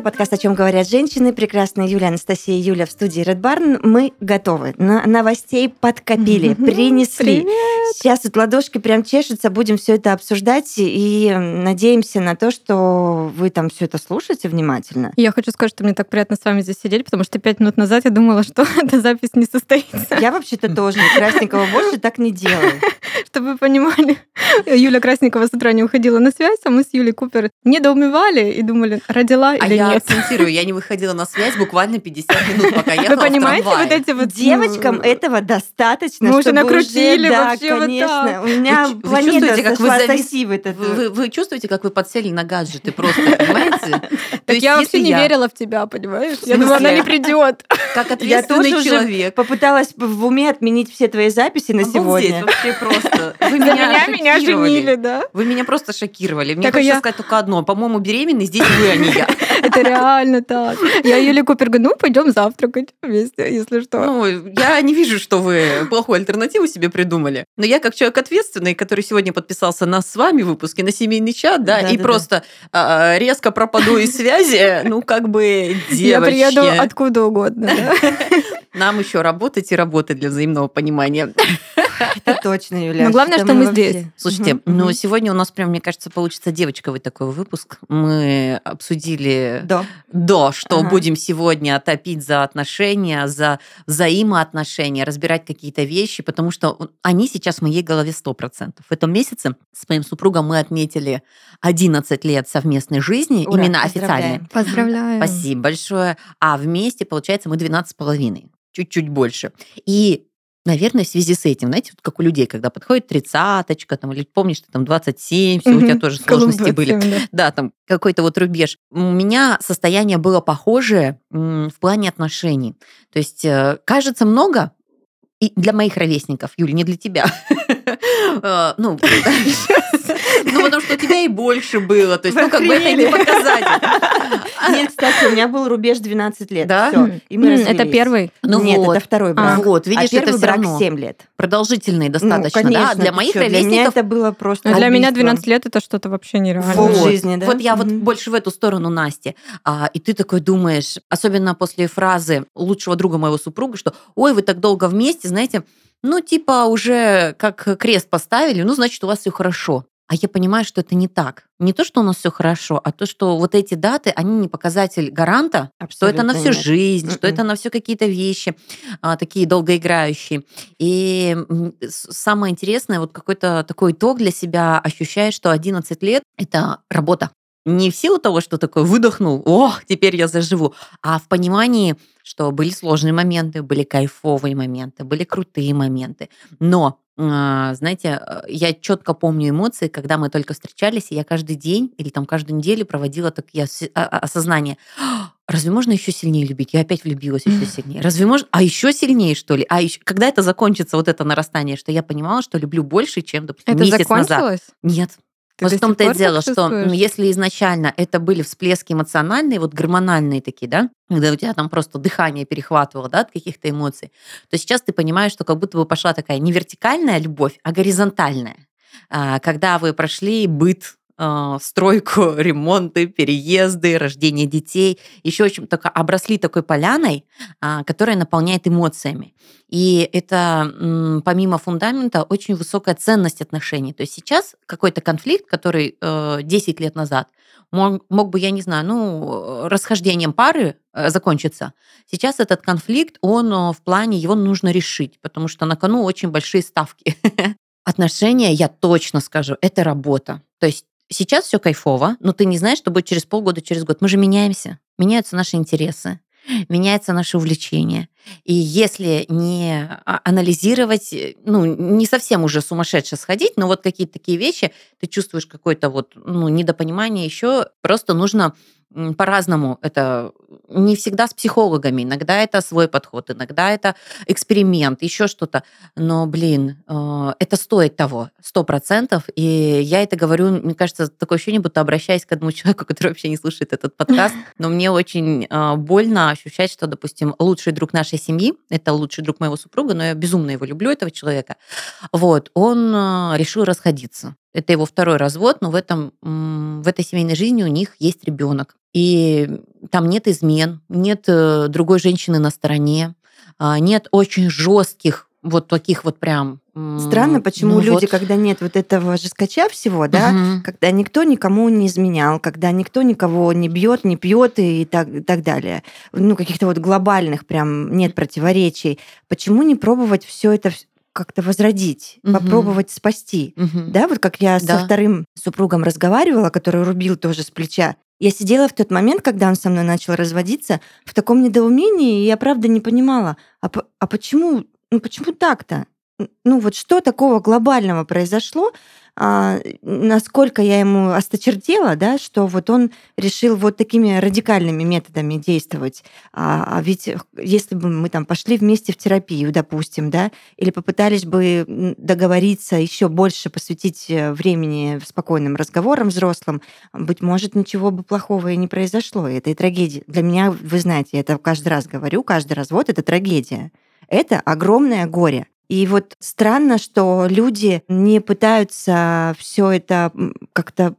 Это подкаст «О чем говорят женщины». Прекрасная Юля, Анастасия и Юля в студии Red Barn. Мы готовы. На новостей подкопили, принесли. Привет! Сейчас вот ладошки прям чешутся, будем все это обсуждать и надеемся на то, что вы там все это слушаете внимательно. Я хочу сказать, что мне так приятно с вами здесь сидеть, потому что пять минут назад я думала, что эта запись не состоится. Я вообще-то тоже Красникова больше так не делаю. Чтобы вы понимали, Юля Красникова с утра не уходила на связь, а мы с Юлей Купер недоумевали и думали, родила А или я нет. акцентирую, я не выходила на связь буквально 50 минут, пока ехала Вы понимаете вот эти вот... Девочкам ну, этого достаточно, Мы уже накрутили вообще вот конечно. так. У меня Вы чу- вы планета чувствуете, как вы сошла завис- с оси в этот- Вы, вы- чувствуете, как вы подсели на гаджеты просто, понимаете? То Так есть, я вообще не я, верила в тебя, понимаешь? Я думала, она не придет. как ответственный уже человек. попыталась в уме отменить все твои записи на сегодня. вообще просто. Вы меня меня женили, да? Вы меня просто шокировали. Мне хочется сказать только одно. По-моему, беременный здесь вы, а не я. Это реально так. Я Юле Купер говорю, ну, пойдем завтракать вместе, если что. Ну, я не вижу, что вы плохую альтернативу себе придумали. Но я как человек ответственный, который сегодня подписался на с вами выпуске, на семейный чат, да, и Да-да-да. просто а, резко пропаду из связи, ну, как бы, Я приеду девочки, откуда угодно. да. нам еще работать и работать для взаимного понимания. Это точно, Юля. Но главное, что мы здесь. Слушайте, ну, сегодня у нас прям, мне кажется, получится девочковый такой выпуск. Мы обсудили до, что будем сегодня топить за отношения, за взаимоотношения, разбирать какие-то вещи, потому что они сейчас в моей голове 100%. В этом месяце с моим супругом мы отметили 11 лет совместной жизни, Ура, именно официальной. Поздравляю. Спасибо большое. А вместе, получается, мы 12 с половиной, чуть-чуть больше. И Наверное, в связи с этим, знаете, вот как у людей, когда подходит тридцаточка, там, или помнишь, ты там 27, все, у тебя тоже сложности были 27, да. да, там какой-то вот рубеж. У меня состояние было похожее в плане отношений. То есть э, кажется много, и для моих ровесников, Юля, не для тебя. Э, Ну, ну, потому что у тебя и больше было. То есть, ну, как бы это не показатель. Нет, кстати, у меня был рубеж 12 лет. Да? Всё, и мы Это первый. Ну Нет, вот. это второй А, брак. Вот, А видишь, это первый все брак равно 7 лет. продолжительный Ну, достаточно, конечно, да? Для моих чё, Для меня ровесников это было просто для меня убийством. 12 лет это что-то вообще нереально. Пол Вот. жизни, да? Вот я вот больше в эту сторону Насти. А, и ты такой думаешь, особенно после фразы лучшего друга моего супруга, что «Ой, вы так долго вместе, знаете, ну, типа уже как крест поставили, ну, значит, у вас все хорошо». А я понимаю, что это не так. Не то, что у нас все хорошо, а то, что вот эти даты, они не показатель гаранта, что это на Абсолютно всю нет. жизнь, что Мгм. это на все какие-то вещи а, такие долгоиграющие. И самое интересное, вот какой-то такой итог для себя ощущаешь, что 11 лет — это работа. Не в силу того, что такой выдохнул, ох, теперь я заживу, а в понимании, что были сложные моменты, были кайфовые моменты, были крутые моменты. Но а, знаете, э, я четко помню эмоции, когда мы только встречались, и я каждый день или там каждую неделю проводила такие а- а- осознания. «А, Разве можно еще сильнее любить? Я опять влюбилась еще сильнее. Разве можно? А еще сильнее, что ли? А еще... когда это закончится, вот это нарастание, что я понимала, что люблю больше, чем, допустим, Это месяц назад? закончилось? Нет. Ты вот до в том-то и дело, что если изначально это были всплески эмоциональные, вот гормональные такие, да, когда у тебя там просто дыхание перехватывало, да, от каких-то эмоций, то сейчас ты понимаешь, что как будто бы пошла такая не вертикальная любовь, а горизонтальная. А, Когда вы прошли быт, а, стройку, ремонты, переезды, рождение детей, еще очень только обросли такой поляной, а, которая наполняет эмоциями. И это помимо фундамента очень высокая ценность отношений. То есть сейчас какой-то конфликт, который э, 10 лет назад мог, мог бы, я не знаю, ну, расхождением пары э, закончиться. Сейчас этот конфликт, он э, в плане, его нужно решить, потому что на кону очень большие ставки. Отношения, я точно скажу, это работа. То есть сейчас все кайфово, но ты не знаешь, что будет через полгода, через год. Мы же меняемся, меняются наши интересы, меняется наше увлечение. И если не а- анализировать, э, ну, не совсем уже сумасшедше сходить, но вот какие-то такие вещи, ты чувствуешь какое-то вот, ну, недопонимание еще, просто нужно по-разному это не всегда с психологами, иногда это свой подход, иногда это эксперимент, еще что-то. Но, блин, э, это стоит того, сто процентов. И я это говорю, мне кажется, такое ощущение, будто обращаясь к одному человеку, который вообще не слушает этот подкаст. Но мне очень э, больно ощущать, что, допустим, лучший друг нашей семьи, это лучший друг моего супруга, но я безумно его люблю, этого человека, вот, он э, решил расходиться. Это его второй развод, но в, этом, в этой семейной жизни у них есть ребенок. И там нет измен, нет э, другой женщины на стороне, а, нет очень жестких вот таких вот прям... Странно, почему ну люди, вот. когда нет вот этого жескача всего, да, Мгм. когда никто никому не изменял, когда никто никого не бьет, не пьет и так, и так далее, ну, каких-то вот глобальных прям нет противоречий, почему не пробовать все это как-то возродить, Мгм. попробовать спасти? Мгм. Да, вот как я Да. со вторым супругом разговаривала, который рубил тоже с плеча. Я сидела в тот момент, когда он со мной начал разводиться, в таком недоумении, и я правда не понимала, а, а почему, ну почему так-то? Ну вот что такого глобального произошло, а, насколько я ему осточертела, да, что вот он решил вот такими радикальными методами действовать. А, а ведь если бы мы там пошли вместе в терапию, допустим, да, или попытались бы договориться еще больше посвятить э, времени спокойным разговорам взрослым, быть может, ничего бы плохого и не произошло. И это и трагедия. Для меня, вы знаете, я это каждый раз говорю, каждый развод — это трагедия. Это огромное горе. И вот странно, что люди не пытаются все это как-то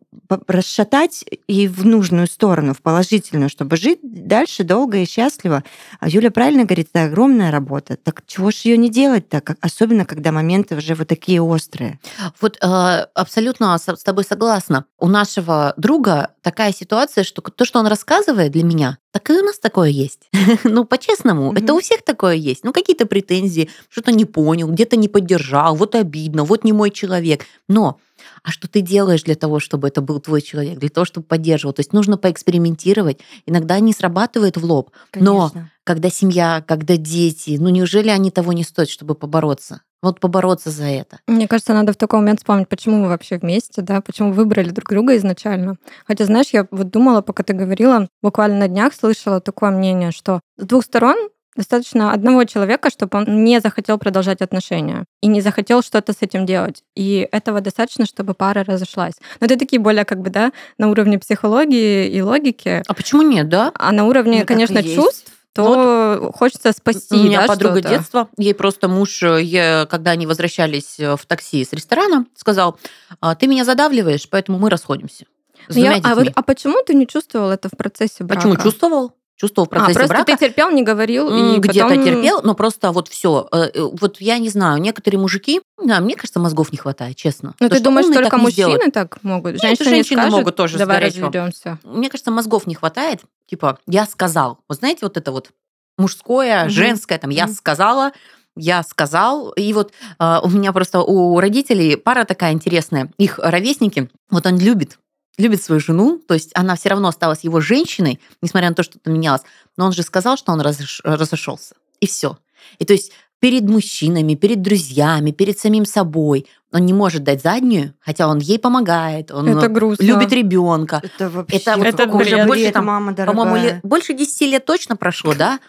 расшатать и в нужную сторону, в положительную, чтобы жить дальше долго и счастливо. А Юля правильно говорит, это огромная работа. Так чего ж ее не делать-то? Как- Особенно, когда моменты уже вот такие острые. Вот э, абсолютно со- с тобой согласна. У нашего друга такая ситуация, что то, что он рассказывает для меня, так и у нас такое есть. ну, по-честному, это Мгм. у всех такое есть. Ну, какие-то претензии, что-то не понял, где-то не поддержал, вот обидно, вот не мой человек. Но а что ты делаешь для того, чтобы это был твой человек, для того, чтобы поддерживал? То есть нужно поэкспериментировать. Иногда не срабатывает в лоб. Но Конечно. когда семья, когда дети, ну неужели они того не стоят, чтобы побороться? Вот побороться за это. Мне кажется, надо в такой момент вспомнить, почему вы вообще вместе, да, почему выбрали друг друга изначально. Хотя, знаешь, я вот думала, пока ты говорила, буквально на днях слышала такое мнение, что с двух сторон достаточно одного человека, чтобы он не захотел продолжать отношения и не захотел что-то с этим делать. И этого достаточно, чтобы пара разошлась. Но это такие более как бы, да, на уровне психологии и логики, А почему нет, да? а на уровне, Ну, конечно, чувств, то хочется спасти, У меня да, подруга детства, ей просто муж, э, е- когда они возвращались э, в такси с ресторана, сказал, «А, ты меня задавливаешь, поэтому мы расходимся. Ну, я- а, вот, а почему ты не чувствовал это в процессе брака? Почему? Чувствовал. Чувствовал в А, процессе просто брака. ты терпел, не говорил, и где-то потом- терпел, но просто вот все. Вот я не знаю, некоторые мужики, да, мне кажется, мозгов не хватает, честно. Ну, То, ты думаешь, только так мужчины сделают. так могут? Нет, Женщина не женщины скажет, могут тоже давай разведемся. Мне кажется, мозгов не хватает. Типа, я сказал. Вот знаете, вот это вот мужское, Мгм. женское, там, я Мгм. сказала, я сказал. И вот а, у меня просто у родителей пара такая интересная. Их ровесники, вот он любит любит свою жену, то есть она все равно осталась его женщиной, несмотря на то, что это менялось. Но он же сказал, что он разош- разошелся. И все. И то есть перед мужчинами, перед друзьями, перед самим собой он не может дать заднюю, хотя он ей помогает, он Это грустно. любит ребенка. Это вообще Это вот Это уже бред. больше там, мама дорогая. по-моему, больше 10 лет точно прошло, да?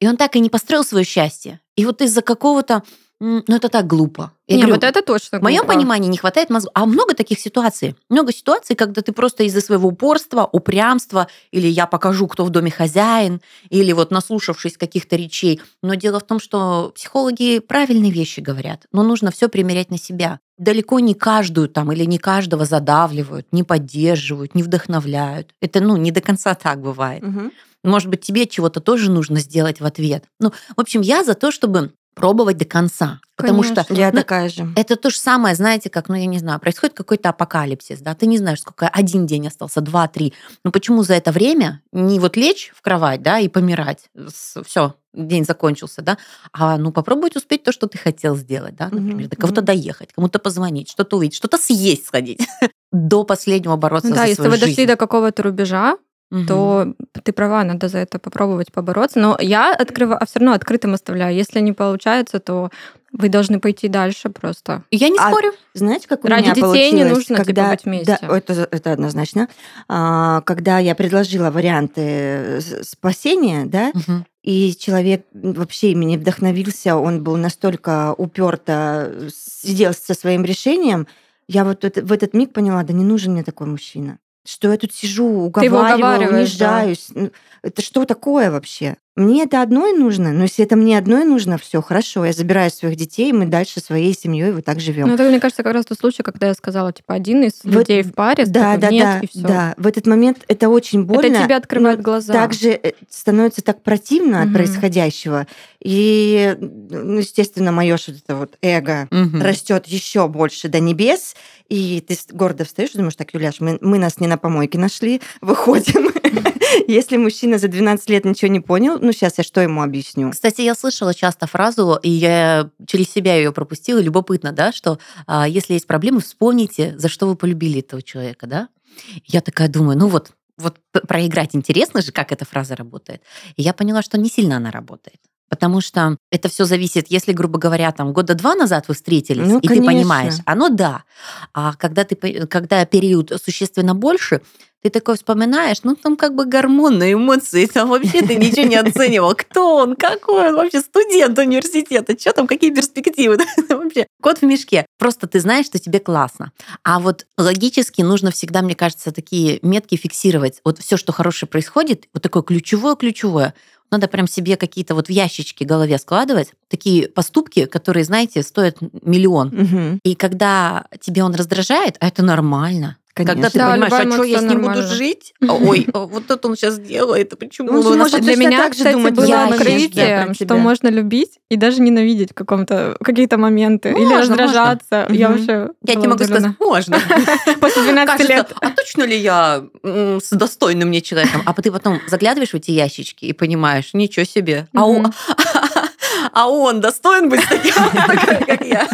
И он так и не построил свое счастье. И вот из-за какого-то, ну это так глупо. Я Не, говорю, вот это точно в моем глупо. понимании не хватает мозгов. А много таких ситуаций. Много ситуаций, когда ты просто из-за своего упорства, упрямства, или я покажу, кто в доме хозяин, или вот наслушавшись каких-то речей. Но дело в том, что психологи правильные вещи говорят, но нужно все примерять на себя. Далеко не каждую там или не каждого задавливают, не поддерживают, не вдохновляют. Это, ну, не до конца так бывает. Мгм. Может быть, тебе чего-то тоже нужно сделать в ответ. Ну, в общем, я за то, чтобы пробовать до конца. Потому что. Я ну, такая же. это то же самое, знаете, как, ну, я не знаю, происходит какой-то апокалипсис, да, ты не знаешь, сколько, один день остался, два, три. Но почему за это время не вот лечь в кровать, да, и помирать, все, день закончился, да, а ну попробовать успеть то, что ты хотел сделать, да, например, Мгм, до кого-то доехать, кому-то позвонить, что-то увидеть, что-то съесть сходить, до последнего бороться да, за если свою вы жизнь. дошли до какого-то рубежа, Мгм. то ты права, надо за это попробовать побороться. Но я открываю, а все равно открытым оставляю. Если не получается, то вы должны пойти дальше просто. Я не А спорю. Знаете, как у Ради меня детей не получилось, нужно, типа, когда, быть вместе. Да, это, это однозначно. А, когда я предложила варианты э, спасения, да, Мгм. и человек вообще ими не вдохновился, он был настолько уперто сидел со своим решением, я вот в этот миг поняла, да не нужен мне такой мужчина. Что я тут сижу, уговариваю, уговариваешь, да. унижаюсь. Ну, Это что такое вообще? Мне это одной нужно, но если это мне одной нужно, все хорошо, я забираю своих детей, и мы дальше своей семьей вот так живем. Ну, это, мне кажется, как раз тот случай, когда я сказала, типа, один из Вот- людей в паре, Да, да, нет, да, и все. да. В этот момент это очень больно. Это тебе открывает но глаза. Также э, становится так противно от Мгм. происходящего. И, ну, естественно, мое что это вот эго Мгм. растет еще больше до небес, и ты гордо встаешь и думаешь, так, Юляш, мы, мы нас не на помойке нашли, выходим. Если мужчина за 12 лет ничего не понял, ну сейчас я что ему объясню? Кстати, я слышала часто фразу, и я через себя ее пропустила. Любопытно, да, что а, если есть проблемы, вспомните, за что вы полюбили этого человека, да? Я такая думаю, ну вот, вот проиграть интересно же, как эта фраза работает. И я поняла, что не сильно она работает. Потому что это все зависит, если, грубо говоря, там года два назад вы встретились, Ну, и конечно. ты понимаешь, оно да. А когда, ты, когда период существенно больше, ты такой вспоминаешь, ну там как бы гормоны, эмоции, там вообще ты ничего не оценивал. Кто он, какой он, вообще студент университета, что там, какие перспективы, вообще кот в мешке. Просто ты знаешь, что тебе классно. А вот логически нужно всегда, мне кажется, такие метки фиксировать. Вот все, что хорошее происходит, вот такое ключевое-ключевое, надо прям себе какие-то вот в ящички в голове складывать, такие поступки, которые, знаете, стоят миллион. Мгм. И когда тебе он раздражает, а это нормально. Когда Конечно. ты Да, понимаешь, а что, я с ним буду нормальна. жить? А, Ой, а вот это он сейчас делает, а почему? Он Ну, на может Для меня, так же кстати, думать, было про что можно любить и даже ненавидеть в каком-то какие-то моменты. Или Можно, раздражаться. Я Мгм. вообще Я тебе могу сказать, можно. После 12 Кажется, лет. а точно ли я с достойным мне человеком? А ты потом заглядываешь в эти ящички и понимаешь, ничего себе. А он. а он достоин быть таким, как я.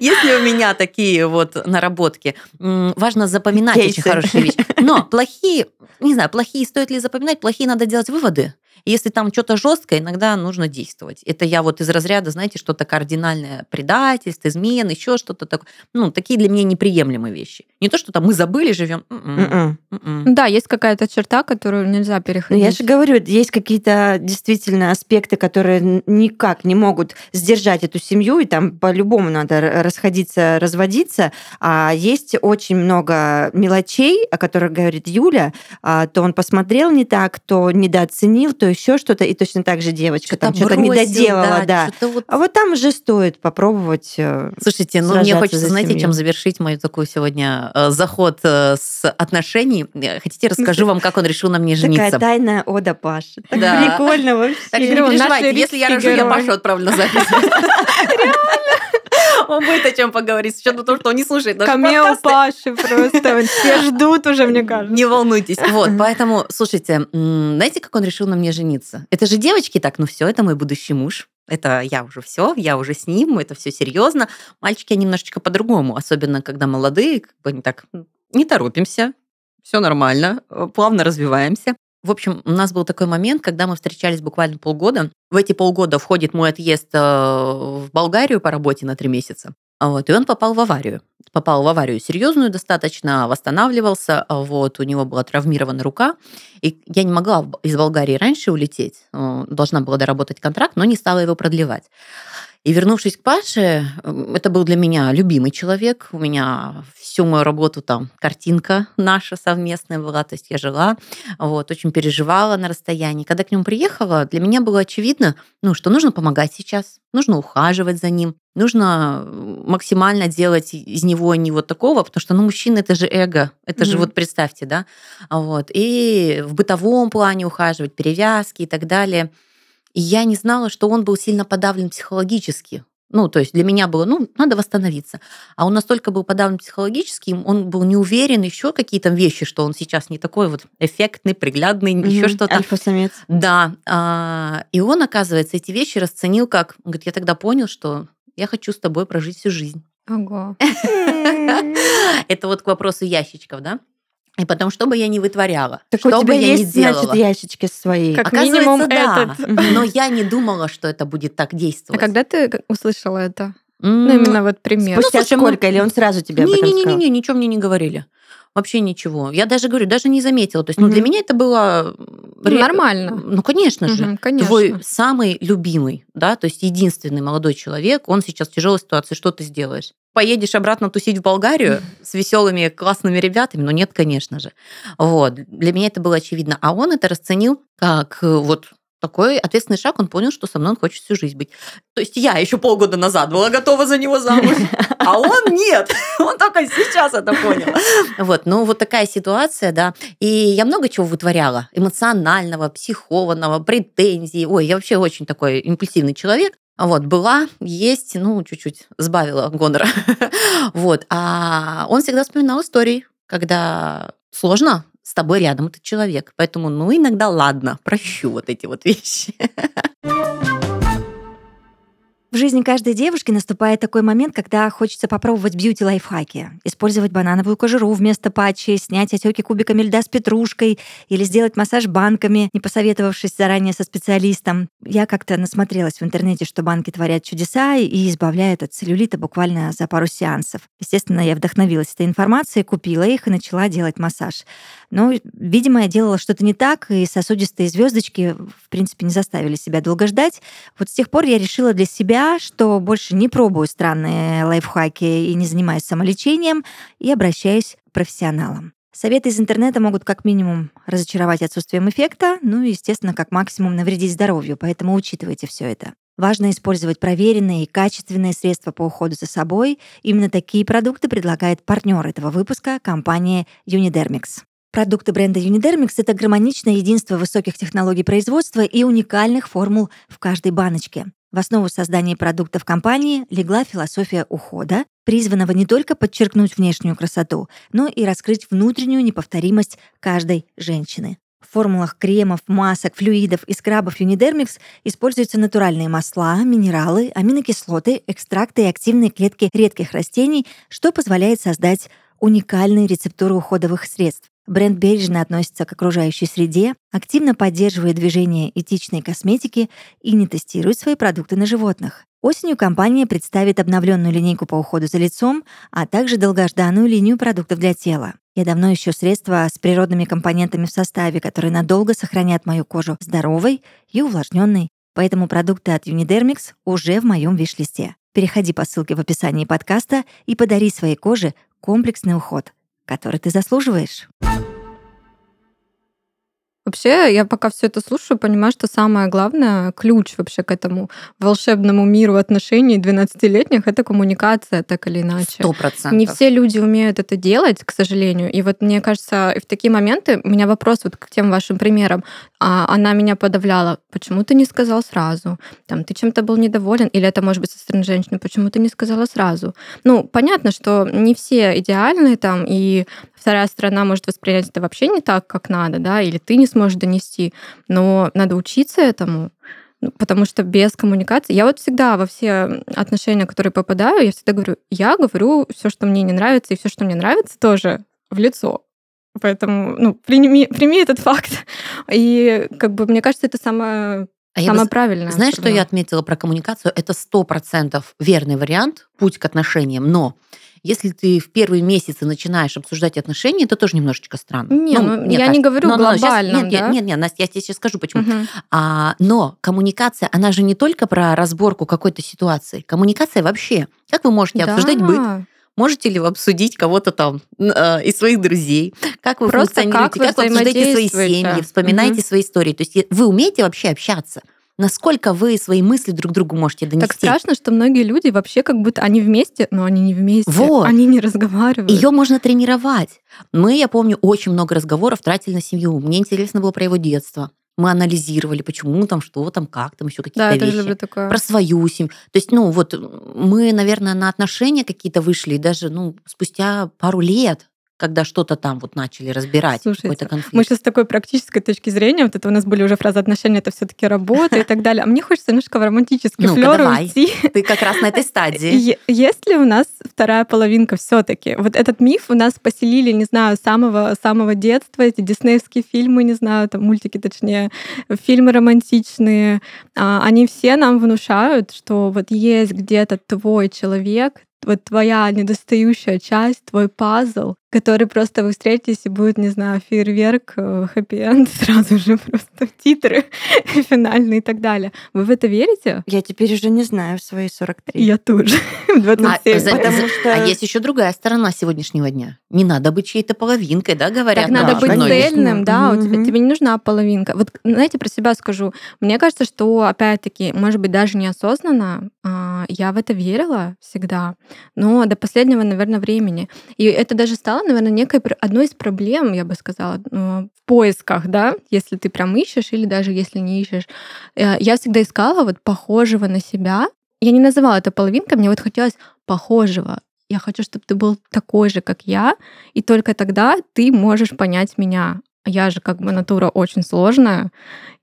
Есть ли у меня такие вот наработки? Важно запоминать очень хорошие вещи. Но плохие, не знаю, плохие стоит ли запоминать, плохие надо делать выводы. Если там что-то жесткое, иногда нужно действовать. Это я вот из разряда, знаете, что-то кардинальное предательство, измен, еще что-то такое. Ну, такие для меня неприемлемые вещи. Не то, что там мы забыли, живем. М-м, Мгм. м-м. Да, есть какая-то черта, которую нельзя Ну, переходить. я же говорю, есть какие-то действительно аспекты, которые никак не могут сдержать эту семью, и там по-любому надо расходиться, разводиться. А есть очень много мелочей, о которых говорит Юля, а, то он посмотрел не так, то недооценил, то еще что-то, и точно так же девочка там что-то не доделала, да. что-то вот А вот там уже стоит попробовать. э, Слушайте, ну мне хочется, знаете, семью. чем завершить мою такую сегодня э, заход э, с отношений. Хотите, расскажу вам, как он решил на мне Такая жениться? тайная ода Паши. Так Да. прикольно вообще. Так не переживайте, если я рожу, я. Пашу отправлю на запись. Он будет о чем поговорить, с учетом того, что он не слушает наши Камео. Паши просто. Все ждут уже, мне кажется. Не волнуйтесь. Вот, поэтому, слушайте, знаете, как он решил на мне жениться? Это же девочки так, ну все, это мой будущий муж. Это я уже все, я уже с ним, это все серьезно. Мальчики немножечко по-другому, особенно когда молодые, как бы они так не торопимся, все нормально, э, плавно развиваемся. В общем, у нас был такой момент, когда мы встречались буквально полгода. В эти полгода входит мой отъезд э, в Болгарию по работе на три месяца. А Вот, и он попал в аварию. Попал в аварию серьезную достаточно, восстанавливался, а вот, у него была травмирована рука. И я не могла из Болгарии раньше улететь, э, должна была доработать контракт, но не стала его продлевать. И вернувшись к Паше, это был для меня любимый человек. У меня всю мою работу там картинка наша совместная была, то есть я жила, вот, очень переживала на расстоянии. Когда к нему приехала, для меня было очевидно, ну, что нужно помогать сейчас, нужно ухаживать за ним, нужно максимально делать из него не вот такого, потому что, ну, мужчина это же эго, это же Мгм. вот представьте, да, вот, и в бытовом плане ухаживать, перевязки и так далее. И я не знала, что он был сильно подавлен психологически. Ну, то есть для меня было, ну, надо восстановиться. А он настолько был подавлен психологически, он был не уверен еще какие-то вещи, что он сейчас не такой вот эффектный, приглядный, еще Мгм. что-то. Альфа-самец. Да, а, и он, оказывается, эти вещи расценил как, он говорит, я тогда понял, что я хочу с тобой прожить всю жизнь. Ого. Это вот к вопросу ящичков, да? И потом, что бы я ни вытворяла, Так что у бы тебя я ни есть, значит, ящички свои. Как Оказывается, минимум да. этот. Но я не думала, что это будет так А действовать. когда ты услышала это? Ну, именно вот пример. Спустя слушай, мы- сколько? Или он сразу тебе об этом сказал? Не-не-не, ничего мне не говорили. Вообще ничего. Я даже говорю, даже не заметила. То есть, ну, для меня это было... Ну, нормально. Ну, конечно же. Мгм, конечно. Твой самый любимый, да, то есть единственный молодой человек, он сейчас в тяжелой ситуации, что ты сделаешь? Поедешь обратно тусить в Болгарию с веселыми, классными ребятами? Ну, нет, конечно же. Вот. Для меня это было очевидно. А он это расценил как э, вот такой ответственный шаг, он понял, что со мной он хочет всю жизнь быть. То есть я еще полгода назад была готова за него замуж, а он нет. Он только сейчас это понял. Вот, ну вот такая ситуация, да. И я много чего вытворяла. Эмоционального, психованного, претензий. Ой, я вообще очень такой импульсивный человек. Вот, была, есть, ну, чуть-чуть сбавила гонора. вот, а он всегда вспоминал истории, когда сложно, с тобой рядом этот человек. Поэтому, ну, иногда ладно, прощу вот эти вот вещи. В жизни каждой девушки наступает такой момент, когда хочется попробовать бьюти-лайфхаки. Использовать банановую кожуру вместо патчи, снять отеки кубиками льда с петрушкой или сделать массаж банками, не посоветовавшись заранее со специалистом. Я как-то насмотрелась в интернете, что банки творят чудеса и избавляют от целлюлита буквально за пару сеансов. Естественно, я вдохновилась этой информацией, купила их и начала делать массаж. Но, видимо, я делала что-то не так, и сосудистые звездочки, в принципе, не заставили себя долго ждать. Вот с тех пор я решила для себя, что больше не пробую странные лайфхаки и не занимаюсь самолечением, и обращаюсь к профессионалам. Советы из интернета могут как минимум разочаровать отсутствием эффекта, ну и, естественно, как максимум навредить здоровью, поэтому учитывайте все это. Важно использовать проверенные и качественные средства по уходу за собой. Именно такие продукты предлагает партнер этого выпуска — компания Unidermix. Продукты бренда Unidermix — это гармоничное единство высоких технологий производства и уникальных формул в каждой баночке. В основу создания продуктов компании легла философия ухода, призванного не только подчеркнуть внешнюю красоту, но и раскрыть внутреннюю неповторимость каждой женщины. В формулах кремов, масок, флюидов и скрабов Unidermix используются натуральные масла, минералы, аминокислоты, экстракты и активные клетки редких растений, что позволяет создать уникальные рецептуры уходовых средств. Бренд бережно относится к окружающей среде, активно поддерживает движение этичной косметики и не тестирует свои продукты на животных. Осенью компания представит обновленную линейку по уходу за лицом, а также долгожданную линию продуктов для тела. Я давно ищу средства с природными компонентами в составе, которые надолго сохранят мою кожу здоровой и увлажненной. Поэтому продукты от Unidermix уже в моем виш-листе. Переходи по ссылке в описании подкаста и подари своей коже комплексный уход — который ты заслуживаешь. Вообще, я пока все это слушаю, понимаю, что самое главное, ключ вообще к этому волшебному миру отношений 12-летних — это коммуникация, так или иначе. Сто процентов. Не все люди умеют это делать, к сожалению. И вот мне кажется, в такие моменты у меня вопрос вот к тем вашим примерам. А она меня подавляла. Почему ты не сказал сразу? Там, ты чем-то был недоволен? Или это может быть со стороны женщины? Почему ты не сказала сразу? Ну, понятно, что не все идеальны там, и вторая сторона может воспринять это вообще не так, как надо, да, или ты не сможешь донести, но надо учиться этому, ну, потому что без коммуникации... Я вот всегда во все отношения, которые попадаю, я всегда говорю, я говорю все, что мне не нравится, и все, что мне нравится, тоже в лицо. Поэтому, ну, прими, прими этот факт. И, как бы, мне кажется, это самое а Самое бы, правильное. Знаешь, что я отметила про коммуникацию? Это сто процентов верный вариант, путь к отношениям, но если ты в первые месяцы начинаешь обсуждать отношения, это тоже немножечко странно. Не, ну, ну, я кажется. не говорю но, глобально. Сейчас, нет, да? нет, нет, Настя, я тебе сейчас скажу, почему. Угу. А, но коммуникация, она же не только про разборку какой-то ситуации. Коммуникация вообще. Как вы можете да. обсуждать быт? Можете ли вы обсудить кого-то там э, из своих друзей? Как вы Просто функционируете? Как вы, как вы обсуждаете свои семьи? Вспоминаете угу. свои истории? То есть вы умеете вообще общаться? Насколько вы свои мысли друг другу можете донести. Так страшно, что многие люди вообще как будто они вместе, но они не вместе. Вот. Они не разговаривают. Ее можно тренировать. Мы, я помню, очень много разговоров тратили на семью. Мне интересно было про его детство. Мы анализировали, почему там, что там, как там, еще какие-то да, вещи. такое. Про свою семью. То есть, ну, вот мы, наверное, на отношения какие-то вышли, даже, ну, спустя пару лет когда что-то там вот начали разбирать, какой-то конфликт. Мы сейчас с такой практической точки зрения, вот это у нас были уже фразы отношения, это все таки работа и так далее. А мне хочется немножко в романтический ну флёр уйти. Ты как раз на этой стадии. Есть ли у нас вторая половинка все таки Вот этот миф у нас поселили, не знаю, с самого, самого детства, эти диснеевские фильмы, не знаю, там мультики, точнее, фильмы романтичные, а, они все нам внушают, что вот есть где-то твой человек, вот твоя недостающая часть, твой пазл, который просто вы встретитесь и будет, не знаю, фейерверк, хэппи-энд, сразу же просто титры финальные и так далее. Вы в это верите? Я теперь уже не знаю в свои 43. Я тоже. В 27. А, что- а есть еще другая сторона сегодняшнего дня. Не надо быть чьей-то половинкой, да, говорят. Так надо быть цельным, да, у тебя, Мгм. тебе не нужна половинка. Вот, знаете, про себя скажу. Мне кажется, что, опять-таки, может быть, даже неосознанно а, я в это верила всегда, но до последнего, наверное, времени. И это даже стало, наверное, некой одной из проблем, я бы сказала, ну, в поисках, да, если ты прям ищешь или даже если не ищешь. Э, Я всегда искала вот похожего на себя. Я не называла это половинкой, мне вот хотелось похожего. Я хочу, чтобы ты был такой же, как я, и только тогда ты можешь понять меня. Я же как бы натура очень сложная,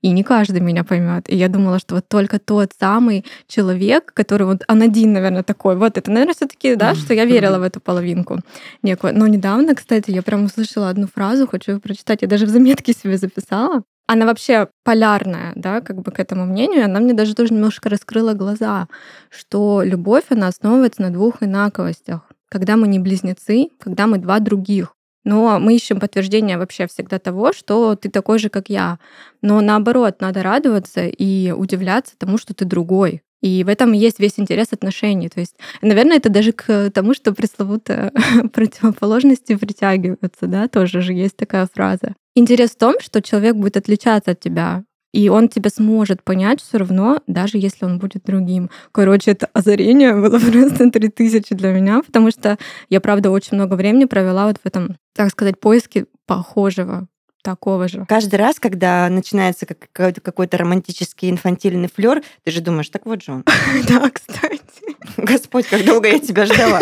и не каждый меня поймет. И я думала, что вот только тот самый человек, который вот Анадин, наверное, такой. Вот это, наверное, все таки да, что я верила в эту половинку некую. Но недавно, кстати, я прям услышала одну фразу, хочу её прочитать. Я даже в заметке себе записала. Она вообще полярная, да, как бы к этому мнению. Она мне даже тоже немножко раскрыла глаза, что любовь, она основывается на двух инаковостях. Когда мы не близнецы, когда мы два других. Но мы ищем подтверждение вообще всегда того, что ты такой же, как я. Но наоборот, надо радоваться и удивляться тому, что ты другой. И в этом есть весь интерес отношений. То есть, наверное, это даже к тому, что пресловутые противоположности притягиваются, да, тоже же есть такая фраза. Интерес в том, что человек будет отличаться от тебя, и он тебя сможет понять все равно, даже если он будет другим. Короче, это озарение было просто 3000 для меня, потому что я, правда, очень много времени провела вот в этом, так сказать, поиске похожего, такого же. Каждый раз, когда начинается как- какой-то, какой-то романтический инфантильный флер, ты же думаешь, так вот же он. Да, кстати. Господь, как долго я тебя ждала.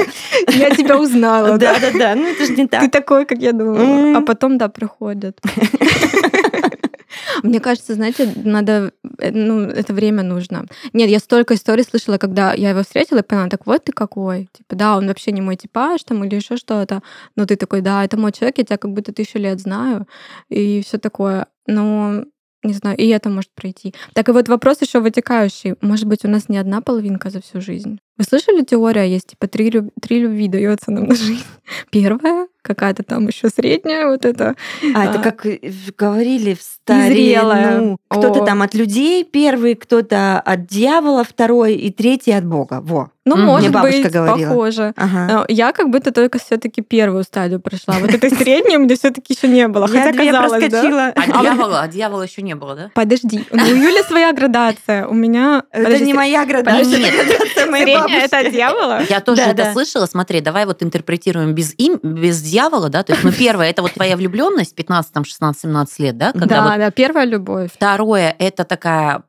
Я тебя узнала, да. Да-да-да, ну это же не Ты так. такой, как я думала. А потом, да, приходят. Мне кажется, знаете, надо, э, ну, это время нужно. Нет, я столько историй слышала, когда я его встретила и поняла, так вот ты какой. Типа, да, он вообще не мой типаж там или еще что-то. Но ты такой, да, это мой человек, я тебя как будто тысячу лет знаю. И все такое. Но не знаю, и это может пройти. Так и вот вопрос еще вытекающий. Может быть, у нас не одна половинка за всю жизнь? Вы слышали теория, есть типа три, люб- три любви дается нам на жизнь. Первая, какая-то там еще средняя, вот это. А, это А. как э, говорили в старину. Кто-то О. там от людей первый, кто-то от дьявола второй, и третий от Бога. Во. Ну, Мгм. может Мне бабушка быть, говорила. похоже. Ага. Но Я как будто только все-таки первую стадию прошла. Вот этой средней мне все-таки еще не было. Я Хотя казалось, да? проскочила. А дьявола, а дьявола еще не было, да? Подожди, ну, у Юли своя градация. У меня... Это не моя градация, Нет. это градация моей Это бабушки. от дьявола? Я тоже Да, это да. слышала. Смотри, давай вот интерпретируем без им, без дьявола, да. То есть, ну, первое это вот твоя влюбленность 15, там, 16, 17 лет, да, когда Да, вот да, первая любовь. Второе это такая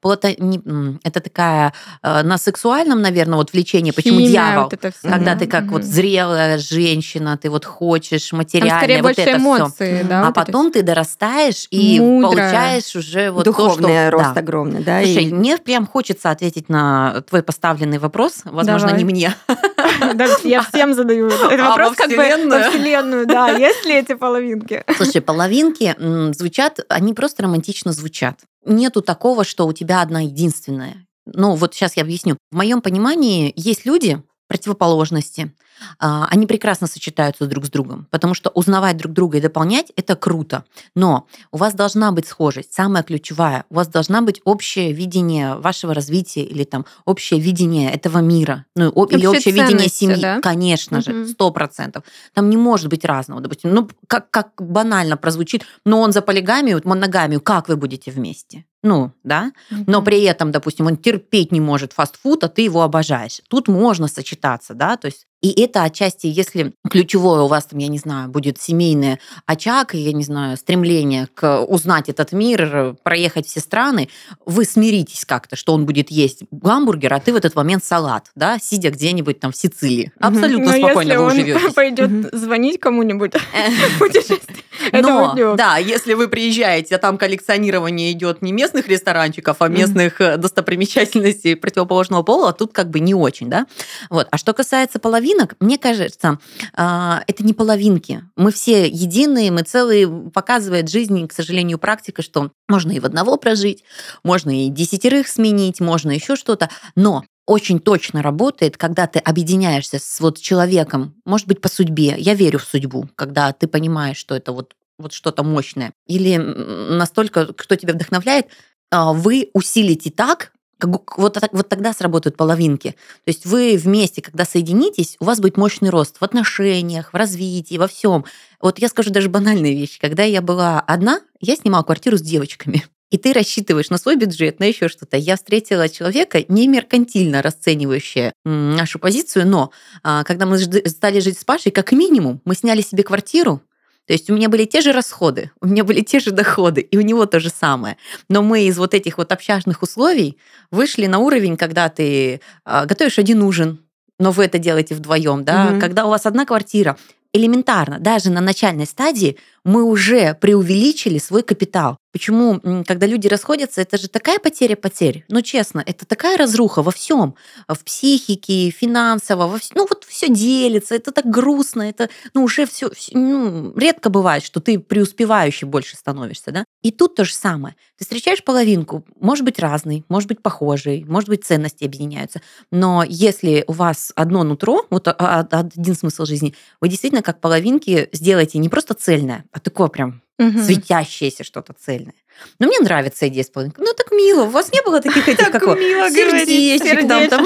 м, это такая э, на сексуальном, наверное, вот влечение. Почему Химия, дьявол? вот это. Когда ты как вот зрелая женщина, ты вот хочешь Там материальное, скорее вот больше это всё. эмоций, да? А вот потом ты дорастаешь и получаешь уже вот Духовный то, что... рост Да. огромный, да? Слушай, и- мне прям хочется ответить на твой поставленный вопрос, возможно, Давай. не мне. Да, я всем задаю этот А, вопрос, во как бы во Вселенную, да. Есть ли эти половинки? Слушай, половинки звучат, они просто романтично звучат. Нету такого, что у тебя одна единственная. Ну, вот сейчас я объясню. В моем понимании есть люди, противоположности, они прекрасно сочетаются друг с другом, потому что узнавать друг друга и дополнять это круто. Но у вас должна быть схожесть, самая ключевая. У вас должна быть общее видение вашего развития или там общее видение этого мира, ну или общее видение семьи, да? конечно же, сто процентов. Там не может быть разного, допустим. Ну как как банально прозвучит, но он за полигамию, моногамию, как вы будете вместе? Ну, да, но при этом, допустим, он терпеть не может фастфуд, а ты его обожаешь. Тут можно сочетаться, да, то есть и это отчасти, если ключевое у вас там, я не знаю, будет семейный очаг, я не знаю, стремление к узнать этот мир, проехать все страны, вы смиритесь как-то, что он будет есть гамбургер, а ты в этот момент салат, да, сидя где-нибудь там в Сицилии. Абсолютно Но спокойно если вы он уживете. пойдет звонить кому-нибудь Но, да, если вы приезжаете, а там коллекционирование идет не местных ресторанчиков, а местных э, достопримечательностей противоположного пола, тут как бы не очень, да. Вот. А что касается половинок, мне кажется, а, это не половинки. Мы все единые, мы целые. Показывает жизнь, к сожалению, практика, что можно и в одного прожить, можно и десятерых сменить, можно еще что-то. Но очень точно работает, когда ты объединяешься с вот человеком, может быть, по судьбе. Я верю в судьбу, когда ты понимаешь, что это вот, вот что-то мощное. Или настолько, кто тебя вдохновляет, а, вы усилите так, вот, вот тогда сработают половинки. То есть вы вместе, когда соединитесь, у вас будет мощный рост в отношениях, в развитии, во всем. Вот я скажу даже банальные вещи. Когда я была одна, я снимала квартиру с девочками. И ты рассчитываешь на свой бюджет, на еще что-то. Я встретила человека, не меркантильно расценивающего нашу позицию, но а, когда мы стали жить с Пашей, как минимум, мы сняли себе квартиру, то есть у меня были те же расходы, у меня были те же доходы, и у него то же самое. Но мы из вот этих вот общажных условий вышли на уровень, когда ты а, готовишь один ужин, но вы это делаете вдвоем, да, угу. когда у вас одна квартира, элементарно, даже на начальной стадии мы уже преувеличили свой капитал. Почему, когда люди расходятся, это же такая потеря потерь. Ну, честно, это такая разруха во всем, в психике, финансово, во вс... ну вот все делится, это так грустно, это, ну, уже все, ну, редко бывает, что ты преуспевающий больше становишься, да. И тут то же самое. Ты встречаешь половинку, может быть разный, может быть похожий, может быть ценности объединяются, но если у вас одно нутро, вот один смысл жизни, вы действительно как половинки сделаете не просто цельное, а такое прям угу. светящееся что-то цельное. Но мне нравится идея половинкой. Ну, так мило. У вас не было таких этих, как мило сердечек, там, там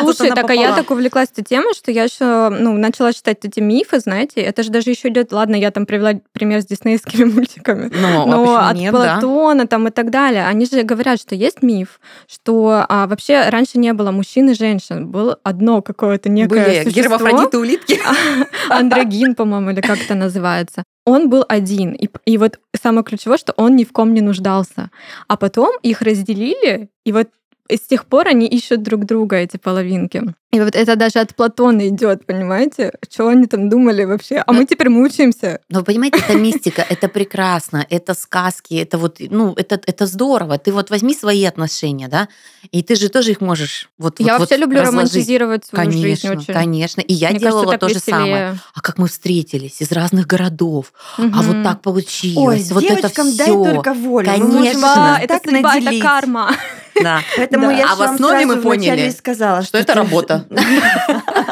Слушай, так а я так увлеклась этой темой, что я еще ну, начала читать эти мифы, знаете. Это же даже еще идет, ладно, я там привела пример с диснейскими мультиками. Но, но а от нет, Платона да? там и так далее. Они же говорят, что есть миф, что а, вообще раньше не было мужчин и женщин. Было одно какое-то некое Были существо. гермафродиты улитки. Андрогин, по-моему, или как это называется он был один. И, и вот самое ключевое, что он ни в ком не нуждался. А потом их разделили, и вот и с тех пор они ищут друг друга, эти половинки. И вот это даже от Платона идет, понимаете? Что они там думали вообще? А но, мы теперь мучаемся. Но вы понимаете, это мистика, это прекрасно, это сказки, это вот, ну, это, это здорово. Ты вот возьми свои отношения, да, и ты же тоже их можешь вот Я вот, вообще вот люблю разложить. романтизировать свою конечно, жизнь очень. Конечно, И я Мне делала кажется, то же веселее. самое. А как мы встретились из разных городов, угу. а вот так получилось. Ой, вот девочкам это дай все. только волю. Конечно. это судьба, это карма. Да. Поэтому да. я а в основе мы поняли, сказала, что, что это работа.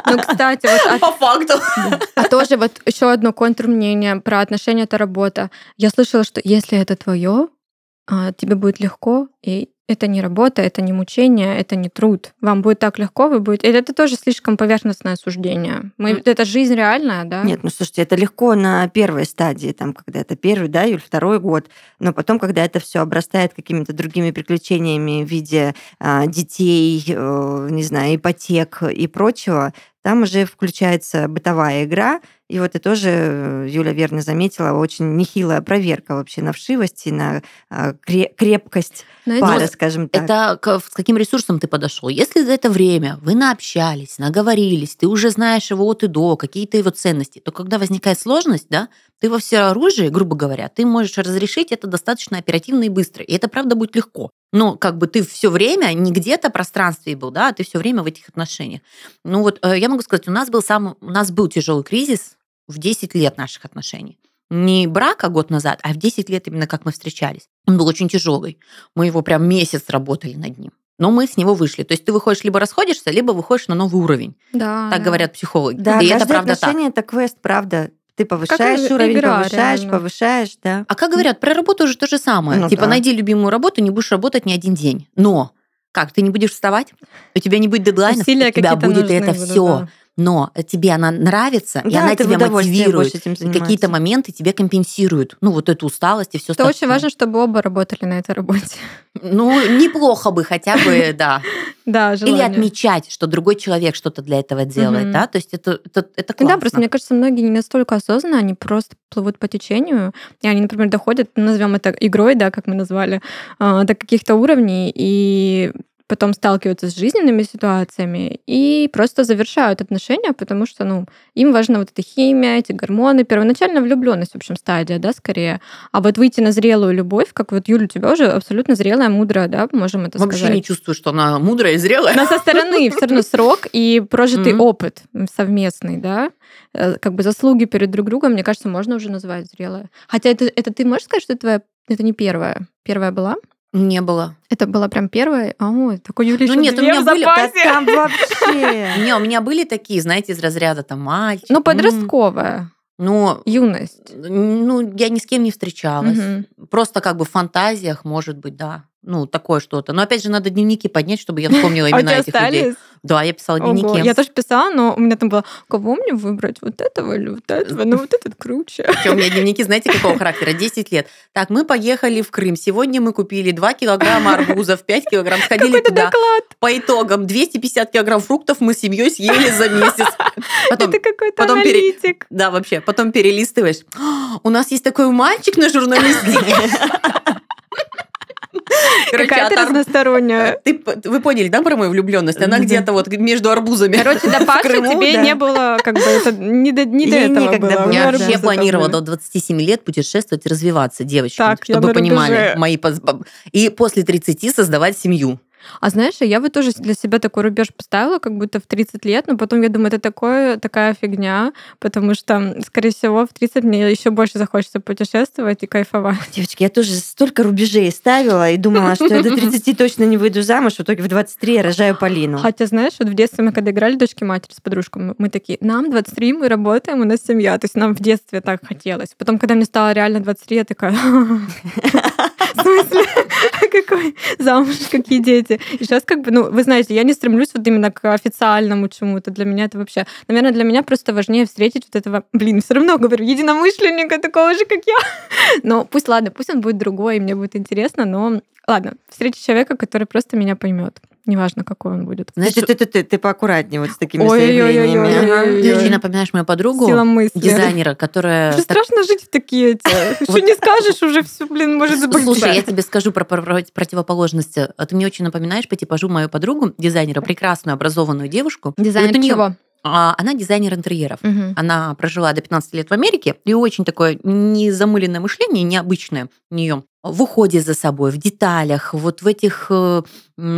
Ну, кстати, вот... По факту. А тоже вот еще одно контрмнение про отношения это работа. Я слышала, что если это твое, а, тебе будет легко, и это не работа, это не мучение, это не труд. Вам будет так легко, вы будете... Это тоже слишком поверхностное суждение. Мы... Mm. Это жизнь реальная, да? Нет, ну слушайте, это легко на первой стадии, там, когда это первый, да, или второй год, но потом, когда это все обрастает какими-то другими приключениями в виде а, детей, э, не знаю, ипотек и прочего, там уже включается бытовая игра, и вот и тоже, э, Юля верно заметила, очень нехилая проверка вообще на вшивость и на а, крепкость Но пары, это, скажем так. Это с каким ресурсом ты подошел? Если за это время вы наобщались, наговорились, ты уже знаешь его от и до, какие-то его ценности, то когда возникает сложность, да, ты во все оружие, грубо говоря, ты можешь разрешить это достаточно оперативно и быстро. И это, правда, будет легко. Но как бы ты все время не где-то в пространстве был, да, а ты все время в этих отношениях. Ну вот э, я могу сказать, у нас был сам, у нас был тяжелый кризис в 10 лет наших отношений. Не брака год назад, а в 10 лет именно как мы встречались. Он был очень тяжелый. Мы его прям месяц работали над ним. Но мы с него вышли. То есть ты выходишь, либо расходишься, либо выходишь на новый уровень. Да, так да. говорят психологи. Да, и это правда отношение так. это квест, правда. Ты повышаешь как уровень, игра, повышаешь, реально. повышаешь, да. А как говорят, про работу уже то же самое. Ну, типа да. найди любимую работу, не будешь работать ни один день. Но как, ты не будешь вставать? У тебя не будет дедлайнов, Усилия у тебя будет это все. да. Но тебе она нравится, и Да, она ты в тебя мотивирует. И какие-то моменты тебе компенсируют. Ну, вот эту усталость и все Это очень важно, чтобы оба работали на этой работе. Ну, неплохо бы хотя бы, да. Да, Или желание. отмечать, что другой человек что-то для этого делает, да? То есть это, это, это классно. Да, просто мне кажется, многие не настолько осознанно, они просто плывут по течению, и они, например, доходят, назовем это игрой, да, как мы назвали, а, до каких-то уровней, и потом сталкиваются с жизненными ситуациями и просто завершают отношения, потому что, ну, им важна вот эта химия, эти гормоны, первоначально влюбленность, в общем, стадия, да, скорее. А вот выйти на зрелую любовь, как вот Юля, у тебя уже абсолютно зрелая, мудрая, да, можем это Вообще сказать. не чувствую, что она мудрая и зрелая. Но со стороны все равно срок и прожитый опыт совместный, да, Э, как бы заслуги перед друг другом, мне кажется, можно уже назвать зрелая. Хотя это, это ты можешь сказать, что это твоя, это не первая? Первая была? Не было. Это было прям первое? А, ой, такой Юля Ну нет, у меня были- Да там вообще... Не, у меня были такие, знаете, из разряда там мальчик. Ну, подростковая, Ну, юность. ну, я ни с кем не встречалась. Мгм. Просто как бы в фантазиях, может быть, да. Ну, такое что-то. Но опять же, надо дневники поднять, чтобы я вспомнила А имена этих людей. Да, я писала дневники. Я тоже писала, но у меня там было, кого мне выбрать, вот этого или вот этого? Ну, вот этот круче. У меня дневники, знаете, какого характера? 10 лет. Так, мы поехали в Крым. Сегодня мы купили 2 килограмма арбузов, 5 килограмм, сходили Какой-то туда. доклад. По итогам 250 килограмм фруктов мы с семьей съели за месяц. Потом, Это какой-то потом пере- аналитик. да, вообще, потом перелистываешь. «А, У нас есть такой мальчик на журналистике. Какая-то арб- разносторонняя. Ты п- вы поняли, да, про мою влюбленность? Она где-то вот между арбузами. Короче, до Паши тебе не было, как бы, это не до, не до Ей этого было. Я вообще планировала до 27 лет путешествовать и развиваться, девочки, чтобы понимали мои и после 30 создавать семью. А знаешь, я вот тоже для себя такой рубеж поставила, как будто в 30 лет, но потом я думаю, это такое, такая фигня, потому что, скорее всего, в 30 мне еще больше захочется путешествовать и кайфовать. Девочки, я тоже столько рубежей ставила и думала, что я до 30 точно не выйду замуж, в итоге в 23 я рожаю Полину. Хотя, знаешь, вот в детстве мы когда играли дочки матери с подружками, мы такие, нам 23, мы работаем, у нас семья. То есть нам в детстве так хотелось. Потом, когда мне стало реально 23, я такая, в смысле? Какой замуж, какие дети? И сейчас как бы, ну, вы знаете, я не стремлюсь вот именно к официальному чему-то. Для меня это вообще... Наверное, для меня просто важнее встретить вот этого, блин, все равно говорю, единомышленника такого же, как я. Но пусть, ладно, пусть он будет другой, и мне будет интересно, но ладно, встретить человека, который просто меня поймет. Неважно, какой он будет. Знаешь, ты, ты, ты, ты, ты поаккуратнее вот с такими Ой-ой-ой-ой-ой. заявлениями. ага. Ой-ой-ой. ты очень напоминаешь мою подругу, дизайнера, которая... Уже страшно жить в такие эти. Что не скажешь, уже все, блин, может забыть. Слушай, я тебе скажу про про- противоположность. А Ты мне очень напоминаешь по типажу мою подругу, дизайнера, прекрасную, образованную девушку. И Дизайн вот у неё- чего? А, Она дизайнер интерьеров. Мгм. Она прожила до 15 лет в Америке, и очень такое незамыленное мышление, необычное у нее в уходе за собой, в деталях, вот в этих э,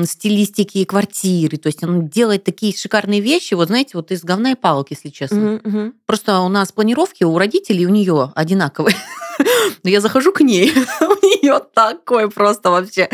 стилистике квартиры. То есть она делает такие шикарные вещи, вот знаете, вот из говна и палок, если честно. Мгм, мгм. Просто у нас планировки у родителей у нее одинаковые. Но я захожу к ней, нее такое просто вообще,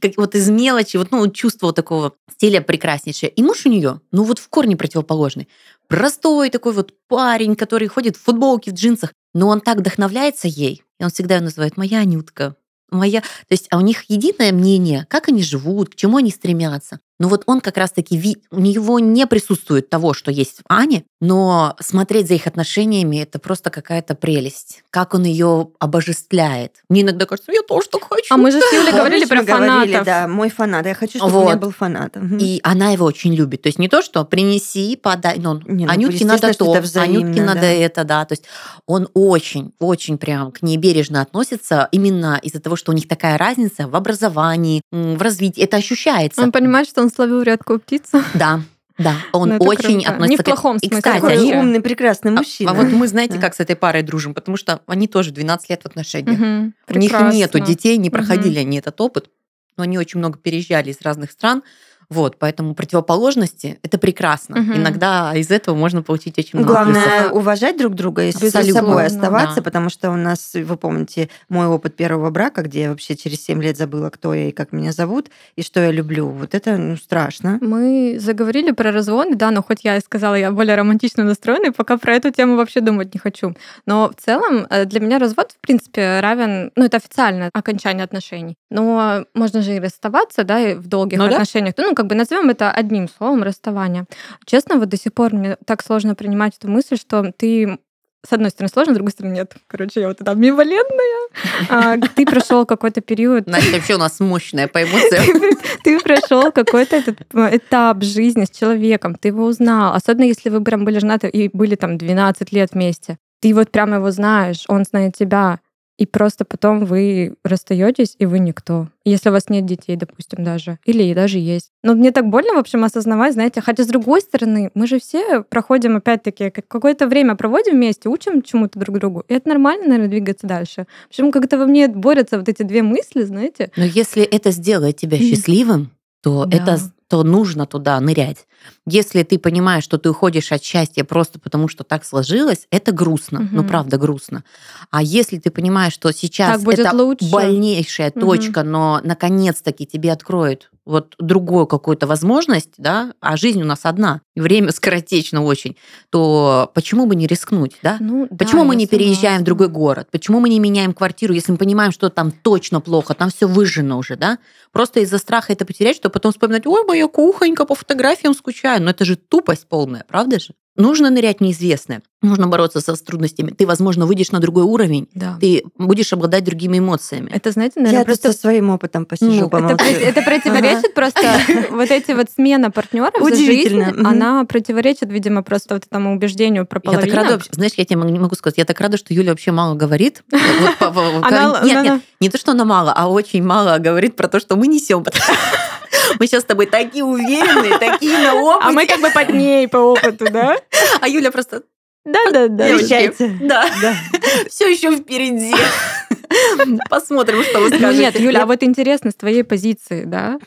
как вот из мелочи, вот ну чувство вот такого стиля прекраснейшее. И муж у нее, ну вот в корне противоположный. Простой такой вот парень, который ходит в футболке, в джинсах, но он так вдохновляется ей, и он всегда ее называет «моя Анютка», моя... То есть, а у них единое мнение, как они живут, к чему они стремятся. Но вот он как раз-таки, у него не присутствует того, что есть в Ане, но смотреть за их отношениями это просто какая-то прелесть. Как он ее обожествляет. Мне иногда кажется, я тоже так хочу. А мы же с Юлей говорили про говорили, фанатов. да, мой фанат. Я хочу, чтобы у меня был фанат. И она его очень любит. То есть не то, что принеси, подай. Ну, Не, ну, Анютке надо то, взаимно, Анютке надо это, да. То есть он очень, очень прям к ней бережно относится именно из-за того, что у них такая разница в образовании, в развитии. Это ощущается. Он понимает, что он словил редкую птицу. Да, да. Он Ну, очень круто. относится Не в к- плохом И, смысле, кстати, Такой они... умный, прекрасный А- мужчина. А, вот мы, знаете, Да. как с этой парой дружим, потому что они тоже 12 лет в отношениях. Мгм. У них Прекрасно. нету детей, не проходили они этот опыт, но они очень много переезжали из разных стран. Вот, поэтому противоположности это прекрасно. Мгм. Иногда из этого можно получить очень много Главное плюсов. уважать друг друга и с Абсолютно. собой оставаться, Да. потому что у нас, вы помните, мой опыт первого брака, где я вообще через 7 лет забыла, кто я и как меня зовут, и что я люблю. Вот это ну, страшно. Мы заговорили про разводы, да, но хоть я и сказала, я более романтично настроена, и пока про эту тему вообще думать не хочу. Но в целом э, для меня развод, в принципе, равен, ну, это официальное окончание отношений. Но можно же и расставаться, да, и в долгих Ну да. отношениях. Ну, как бы назовем это одним словом расставание. Честно, вот до сих пор мне так сложно принимать эту мысль, что ты с одной стороны сложно, с другой стороны нет. Короче, я вот эта амбивалентная. А, Ты прошел какой-то период Настя вообще у нас мощная по эмоциям. ты прошел какой-то этот этап жизни с человеком, ты его узнал. Особенно если вы прям были женаты и были там 12 лет вместе. Ты вот прям его знаешь, он знает тебя. И просто потом вы расстаетесь, и вы никто. Если у вас нет детей, допустим, даже. Или и даже есть. Но мне так больно, в общем, осознавать, знаете. Хотя, с другой стороны, мы же все проходим, опять-таки, как- какое-то время проводим вместе, учим чему-то друг другу. И это нормально, наверное, двигаться дальше. Почему как-то во мне борются вот эти две мысли, знаете. Но если это сделает тебя счастливым, то Да. это то нужно туда нырять. Если ты понимаешь, что ты уходишь от счастья просто потому, что так сложилось, это грустно, Мгм. ну правда грустно. А если ты понимаешь, что сейчас это лучше. больнейшая Мгм. точка, но наконец-таки тебе откроют вот другую какую-то возможность, да, а жизнь у нас одна, время скоротечно очень, то почему бы не рискнуть, да? Ну, да, Почему мы я не переезжаем в другой город? Почему мы не меняем квартиру, если мы понимаем, что там точно плохо, там все выжжено уже, да? Просто из-за страха это потерять, чтобы потом вспоминать, ой, моя кухонька, по фотографиям скучаю. Но это же тупость полная, правда же? Нужно нырять неизвестное. Нужно бороться со с трудностями. Ты, возможно, выйдешь на другой уровень. Да. Ты будешь обладать другими эмоциями. Это, знаете, наверное, Я просто просто своим опытом посижу, Ну, Это, помолчу. это противоречит просто вот эти вот смена партнеров за жизнь, Удивительно, мгм. она противоречит, видимо, просто вот этому убеждению про Я так рада, знаешь, я тебе не могу сказать, я так рада, что Юля вообще мало говорит. Нет, нет, не то, что она мало, а очень мало говорит про то, что мы несем. Мы сейчас с тобой такие уверенные, такие на опыте. А мы как бы под ней по опыту, да? А Юля просто, Да-да-да. Встречается. да, Да. все еще впереди. Посмотрим, что вы Ну скажете. нет, Юля, а вот интересно с твоей позиции, да?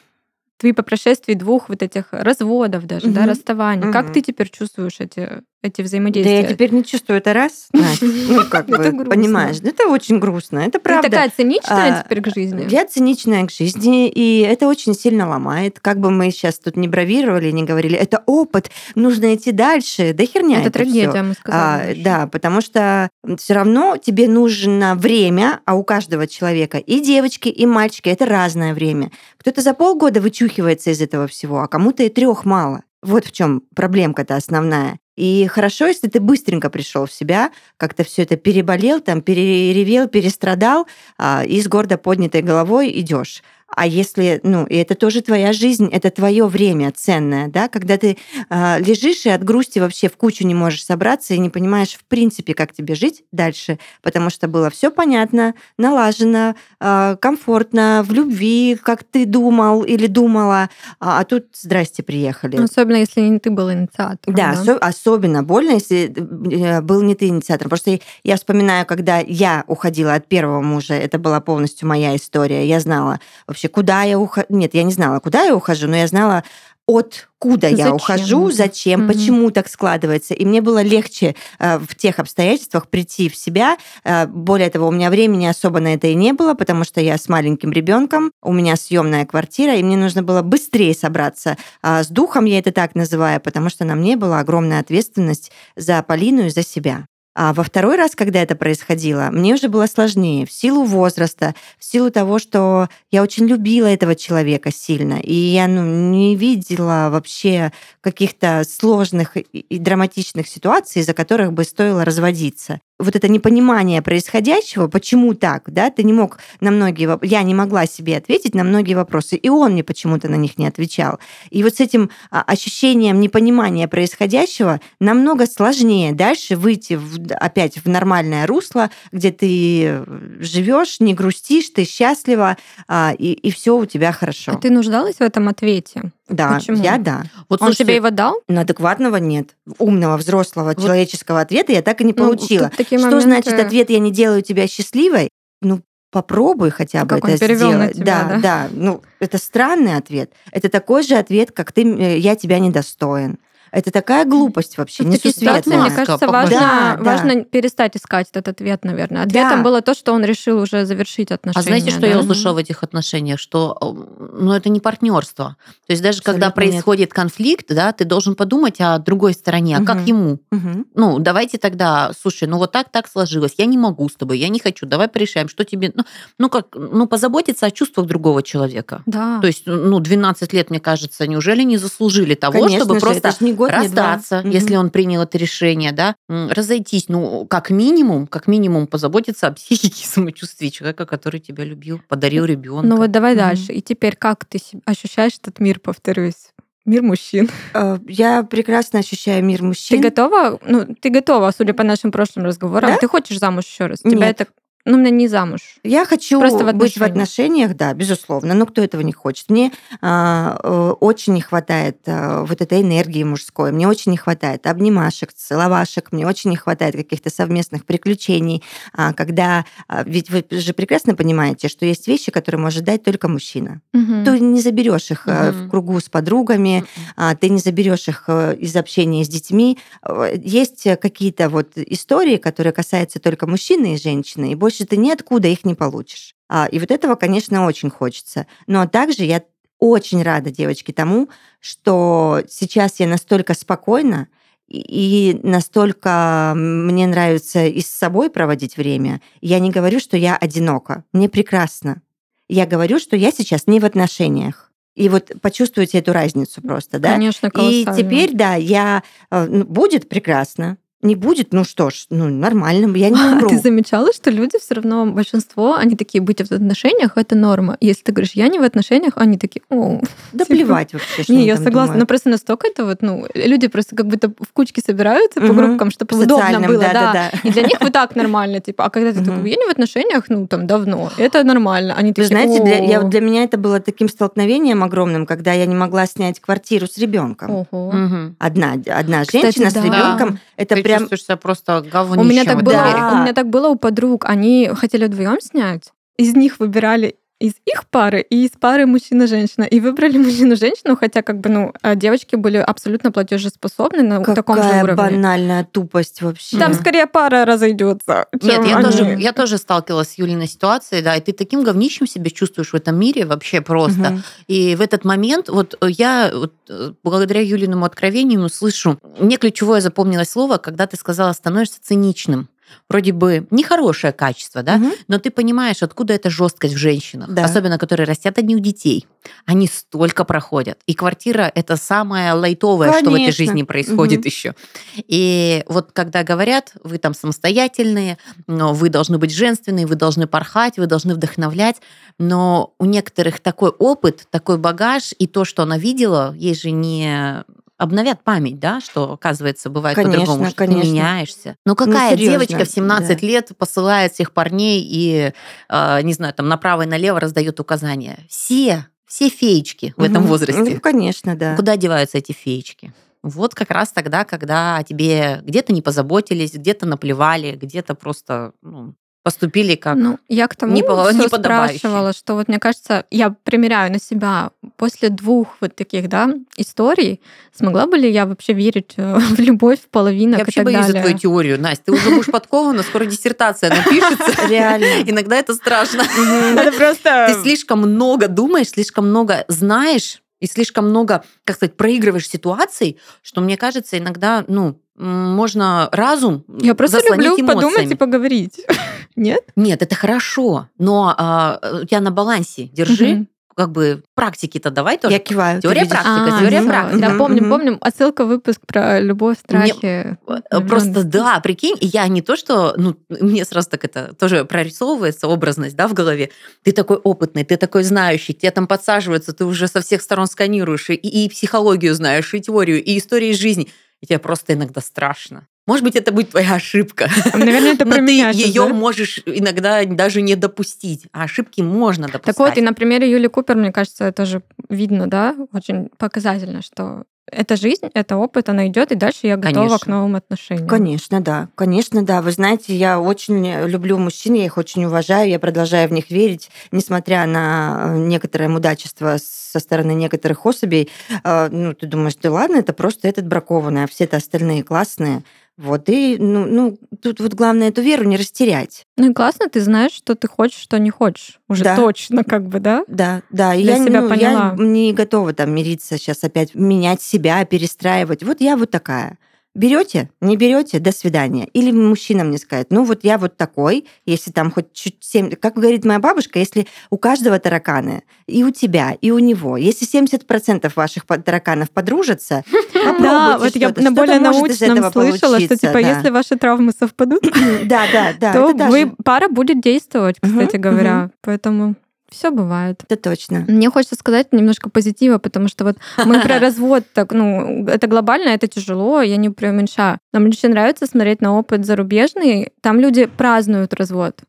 Ты по прошествии двух вот этих разводов даже, да, расставаний, как ты теперь чувствуешь эти, эти Да взаимодействия? я теперь не чувствую это раз. Ну, как бы, понимаешь, да, это очень грустно, это Ты правда. такая циничная А, теперь к жизни? Я циничная к жизни, и это очень сильно ломает. Как бы мы сейчас тут не бравировали, не говорили, это опыт, нужно идти дальше. Да херня Это трагедия, мы сказали. А, да, потому что все равно тебе нужно время, а у каждого человека и девочки, и мальчики это разное время. Кто-то за полгода вычухивается из этого всего, а кому-то и трех мало. Вот в чем проблемка-то основная. И хорошо, если ты быстренько пришел в себя, как-то все это переболел, там переревел, перестрадал, а, и с гордо поднятой головой идешь. А если, ну, и это тоже твоя жизнь, это твое время ценное, да, когда ты а, лежишь и от грусти вообще в кучу не можешь собраться и не понимаешь в принципе, как тебе жить дальше, потому что было все понятно, налажено, а, комфортно, в любви, как ты думал или думала, а, а тут здрасте приехали. Особенно, если не ты был инициатором. Да, осо- особенно больно, если э, был не ты инициатором. Просто я вспоминаю, когда я уходила от первого мужа, это была полностью моя история. Я знала вообще, куда я ухожу. Нет, я не знала, куда я ухожу, но я знала, откуда я Зачем ухожу, это? зачем, Мгм. почему так складывается. И мне было легче э, в тех обстоятельствах прийти в себя. Э, более того, у меня времени особо на это и не было, потому что я с маленьким ребенком, у меня съемная квартира, и мне нужно было быстрее собраться а, с духом, я это так называю, потому что на мне была огромная ответственность за Полину и за себя. А во второй раз, когда это происходило, мне уже было сложнее в силу возраста, в силу того, что я очень любила этого человека сильно, и я ну, не видела вообще каких-то сложных и- драматичных ситуаций, из-за которых бы стоило разводиться. Вот это непонимание происходящего, почему так, да, ты не мог на многие воп- я не могла себе ответить на многие вопросы, и он мне почему-то на них не отвечал. И вот с этим а, ощущением непонимания происходящего намного сложнее дальше выйти в- опять в нормальное русло, где ты живешь, не грустишь, ты счастлива, а, и, все у тебя хорошо. А ты нуждалась в этом ответе? Да, почему? я да. Вот Он слушайте, тебе его дал? Но адекватного нет. Умного, взрослого, Вот. человеческого ответа я так и не Ну, получила. Что моменты- значит ответ «я не делаю тебя счастливой»? Ну, попробуй хотя бы Как это на сделать. тебя, да, да? да. Ну, это странный ответ. Это такой же ответ, как ты, э, я тебя недостоин. Это такая глупость вообще, В такие ситуации, мне кажется, важно, Да, да. важно перестать искать этот ответ, наверное. Ответом Да. было то, что он решил уже завершить отношения. А знаете, что да? я услышала в этих отношениях? Что э, ну, это не партнерство. То есть даже когда Абсолютно нет. происходит конфликт, да, ты должен подумать о другой стороне, а как Мгм. ему. Мгм. Ну, давайте тогда, слушай, ну вот так, так сложилось, я не могу с тобой, я не хочу, давай порешаем, что тебе, ну, ну как, ну позаботиться о чувствах другого человека. Да. То есть, ну, 12 лет, мне кажется, неужели не заслужили того, Конечно чтобы же, просто это не год, не два. расстаться, если он принял это решение, да, разойтись, ну, как минимум, как минимум позаботиться о психике и самочувствии человека, который тебя любил, подарил ребенка. Ну вот давай Мгм. дальше. И теперь как ты ощущаешь этот мир, повторюсь? Мир мужчин. Э, Я прекрасно ощущаю мир мужчин. Ты готова? Ну, ты готова, судя по нашим прошлым разговорам. Да? Ты хочешь замуж еще раз? Тебя Нет. это ну, мне не замуж. Я хочу Просто в быть в отношениях. да, безусловно. Но кто этого не хочет? Мне а, э, очень не хватает а, вот этой энергии мужской. Мне очень не хватает обнимашек, целовашек. Мне очень не хватает каких-то совместных приключений. А, когда а, ведь вы же прекрасно понимаете, что есть вещи, которые может дать только мужчина. Мгм. Ты не заберешь их э, Мгм. в кругу с подругами, а, ты не заберешь их э, из общения с детьми. Э, Есть э, какие-то вот истории, которые касаются только мужчины и женщины, и больше ты ниоткуда их не получишь. А, И вот этого, конечно, очень хочется. Но также я очень рада, девочки, тому, что сейчас я настолько спокойна, и и настолько мне нравится и с собой проводить время. Я не говорю, что я одинока. Мне прекрасно. Я говорю, что я сейчас не в отношениях. И вот почувствуйте эту разницу просто, да? Конечно, И колоссально. теперь, да, я э, ну, будет прекрасно. Не будет, ну что ж, ну нормально, я не А умру. ты замечала, что люди все равно, большинство, они такие, быть в отношениях, это норма. Если ты говоришь, я не в отношениях, они такие, о, Да типа, плевать вообще, что Не, я там согласна, думают. но просто настолько это вот, ну, люди просто как будто в кучке собираются по Мгм. группкам, чтобы удобно было, да. да-да-да. И для них вот так нормально, типа, а когда ты такой, я не в отношениях, ну, там, давно, это нормально. Они Вы такие, знаете, для, я, «О, вот для меня это было таким столкновением огромным, когда я не могла снять квартиру с ребенком. ого. Мгм. Одна, одна Кстати, женщина с да. ребенком. Это прям чувствуешь себя просто говнищем У меня так было, Да. у меня так было у подруг. Они хотели вдвоем снять. Из них выбирали из их пары и из пары мужчина-женщина. И выбрали мужчину-женщину, хотя как бы, ну, а девочки были абсолютно платежеспособны на таком же какая уровне. банальная тупость вообще. Там скорее пара разойдется. Нет, я они. тоже, я тоже сталкивалась с Юлиной ситуацией, да, и ты таким говнищем себя чувствуешь в этом мире вообще просто. Мгм. И в этот момент вот э, я вот, э, благодаря Юлиному откровению слышу, мне ключевое запомнилось слово, когда ты сказала, становишься циничным. Вроде бы нехорошее качество, да, Мгм. но ты понимаешь, откуда эта жесткость в женщинах, Да. особенно которые растят одних детей. Они столько проходят. И квартира это самое лайтовое, что в этой Конечно. жизни происходит Мгм. еще. И вот когда говорят, вы там самостоятельные, вы должны быть женственные, вы должны порхать, вы должны вдохновлять, но у некоторых такой опыт, такой багаж, и то, что она видела, ей же не обновят память, да, что, оказывается, бывает Конечно, по-другому, что конечно. ты меняешься. Ну, какая серьезно, девочка в 17 да. лет посылает всех парней и, э, не знаю, там направо и налево раздает указания? Все, все феечки в этом возрасте. Ну, конечно, да. Куда деваются эти феечки? Вот как раз тогда, когда тебе где-то не позаботились, где-то наплевали, где-то просто ну, поступили как... Ну, я к тому не неподобающе. спрашивала, что вот мне кажется, я примеряю на себя после двух вот таких, да, историй, смогла бы ли я вообще верить э, в любовь, в половинок Я и вообще так боюсь за далее? твою теорию, Настя. Ты уже будешь подкована, скоро диссертация напишется. Реально. Иногда это страшно. Это просто... Ты слишком много думаешь, слишком много знаешь и слишком много, как сказать, проигрываешь ситуаций, что мне кажется, иногда, ну, можно разум Я просто люблю подумать эмоциями. и поговорить. Нет? Нет, это хорошо, но а, у тебя на балансе держи, Мгм. как бы практики-то давай тоже. Я киваю. Теория практика, А, теория всё, практика. Да, помним, мгм. помним. Отсылка в выпуск про любовь, страхи. Э, Просто влюблённость. да, прикинь, и я не то, что, ну, мне сразу так это тоже прорисовывается образность, да, в голове. Ты такой опытный, ты такой знающий, тебе там подсаживаются, ты уже со всех сторон сканируешь, и, и психологию знаешь, и теорию, и историю из жизни. И тебе просто иногда страшно. Может быть, это будет твоя ошибка. Наверное, это Но про ты меня сейчас, ее да? можешь иногда даже не допустить. А ошибки можно допускать. Так вот, и на примере Юли Купер, мне кажется, это же видно, да, очень показательно, что это жизнь, это опыт, она идет, и дальше я готова Конечно. к новым отношениям. Конечно, да. Конечно, да. Вы знаете, я очень люблю мужчин, я их очень уважаю, я продолжаю в них верить, несмотря на э, некоторое мудачество со стороны некоторых особей. Э, Ну, ты думаешь, да ладно, это просто этот бракованный, а все-то остальные классные. Вот, и, ну, ну, тут вот главное эту веру не растерять. Ну и классно, ты знаешь, что ты хочешь, что не хочешь. Уже Да. точно, как бы, да? Да, да. Для я, себя ну, поняла. я не готова там мириться сейчас опять, менять себя, перестраивать. Вот я вот такая. Берете, не берете, до свидания. Или мужчина мне скажет, ну вот я вот такой, если там хоть чуть семь, как говорит моя бабушка, если у каждого тараканы, и у тебя, и у него, если 70% ваших тараканов подружатся, Да, вот я на более научном слышала, что типа, если ваши травмы совпадут, Да, да, да. то вы пара будет действовать, кстати говоря. Поэтому все бывает. Это точно. Мне хочется сказать немножко позитива, потому что вот мы про развод, так, ну, это глобально, это тяжело, я не преуменьшаю. Но мне очень нравится смотреть на опыт зарубежный. Там люди празднуют развод.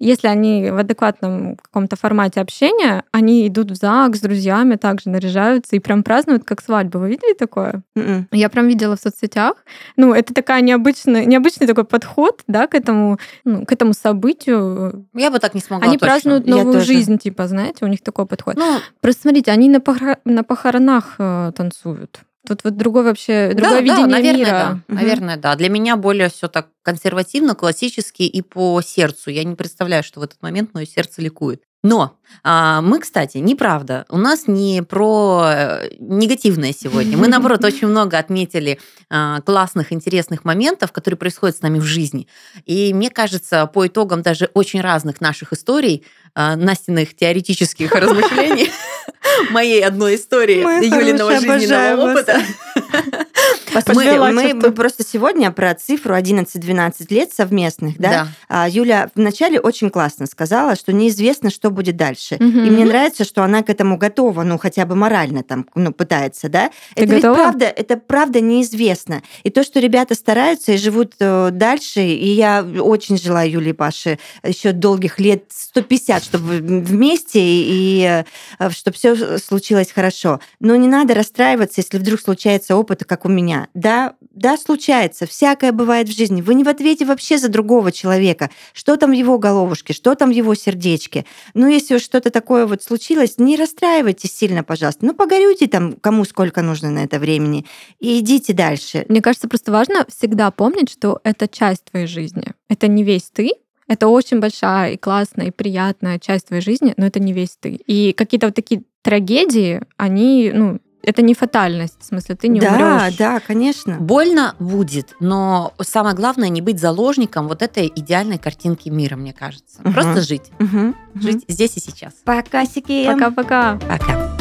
Если они в адекватном каком-то формате общения, они идут в ЗАГС с друзьями, также наряжаются и прям празднуют как свадьбу. Вы видели такое? Мгм. Я прям видела в соцсетях. Ну, это такая необычная, необычный такой подход, да, к этому, ну, к этому событию. Я бы так не смогла Они точно. празднуют Я новую тоже. жизнь, типа, знаете, у них такой подход. Ну, Просто смотрите, они на, похра- на похоронах э, танцуют. Тут вот другой вообще, другое да, да, видение наверное, мира. да. Мгм. Наверное, да. Для меня более все так консервативно, классически и по сердцу. Я не представляю, что в этот момент мое сердце ликует. Но а, мы, кстати, неправда. У нас не про э, негативное сегодня. Мы, наоборот, очень много отметили а, классных, интересных моментов, которые происходят с нами в жизни. И мне кажется, по итогам даже очень разных наших историй, а, Настиных теоретических размышлений, моей одной истории Юлиного жизненного опыта, Мы, черту. мы просто сегодня про цифру 11-12 лет совместных, да? Да. А, Юля вначале очень классно сказала, что неизвестно, что будет дальше. Мгм. И мне нравится, что она к этому готова, ну, хотя бы морально там, ну, пытается, да? Ты это ведь готова? правда, это правда неизвестно. И то, что ребята стараются и живут э, дальше, и я очень желаю Юле и Паше еще долгих лет 150, чтобы вместе, и чтобы все случилось хорошо. Но не надо расстраиваться, если вдруг случается опыт, как у меня. Да, да, случается. Всякое бывает в жизни. Вы не в ответе вообще за другого человека. Что там в его головушке, что там в его сердечке. Ну, если уж что-то такое вот случилось, не расстраивайтесь сильно, пожалуйста. Ну, погорюйте там, кому сколько нужно на это времени, и идите дальше. Мне кажется, просто важно всегда помнить, что это часть твоей жизни. Это не весь ты, это очень большая и классная и приятная часть твоей жизни, но это не весь ты. И какие-то вот такие трагедии, они, ну, это не фатальность, в смысле, ты не да, умрешь. да, конечно. Больно будет, но самое главное не быть заложником вот этой идеальной картинки мира, мне кажется. Мгм. Просто жить. Мгм. Жить здесь и сейчас. Пока, Сики. Пока-пока. Пока.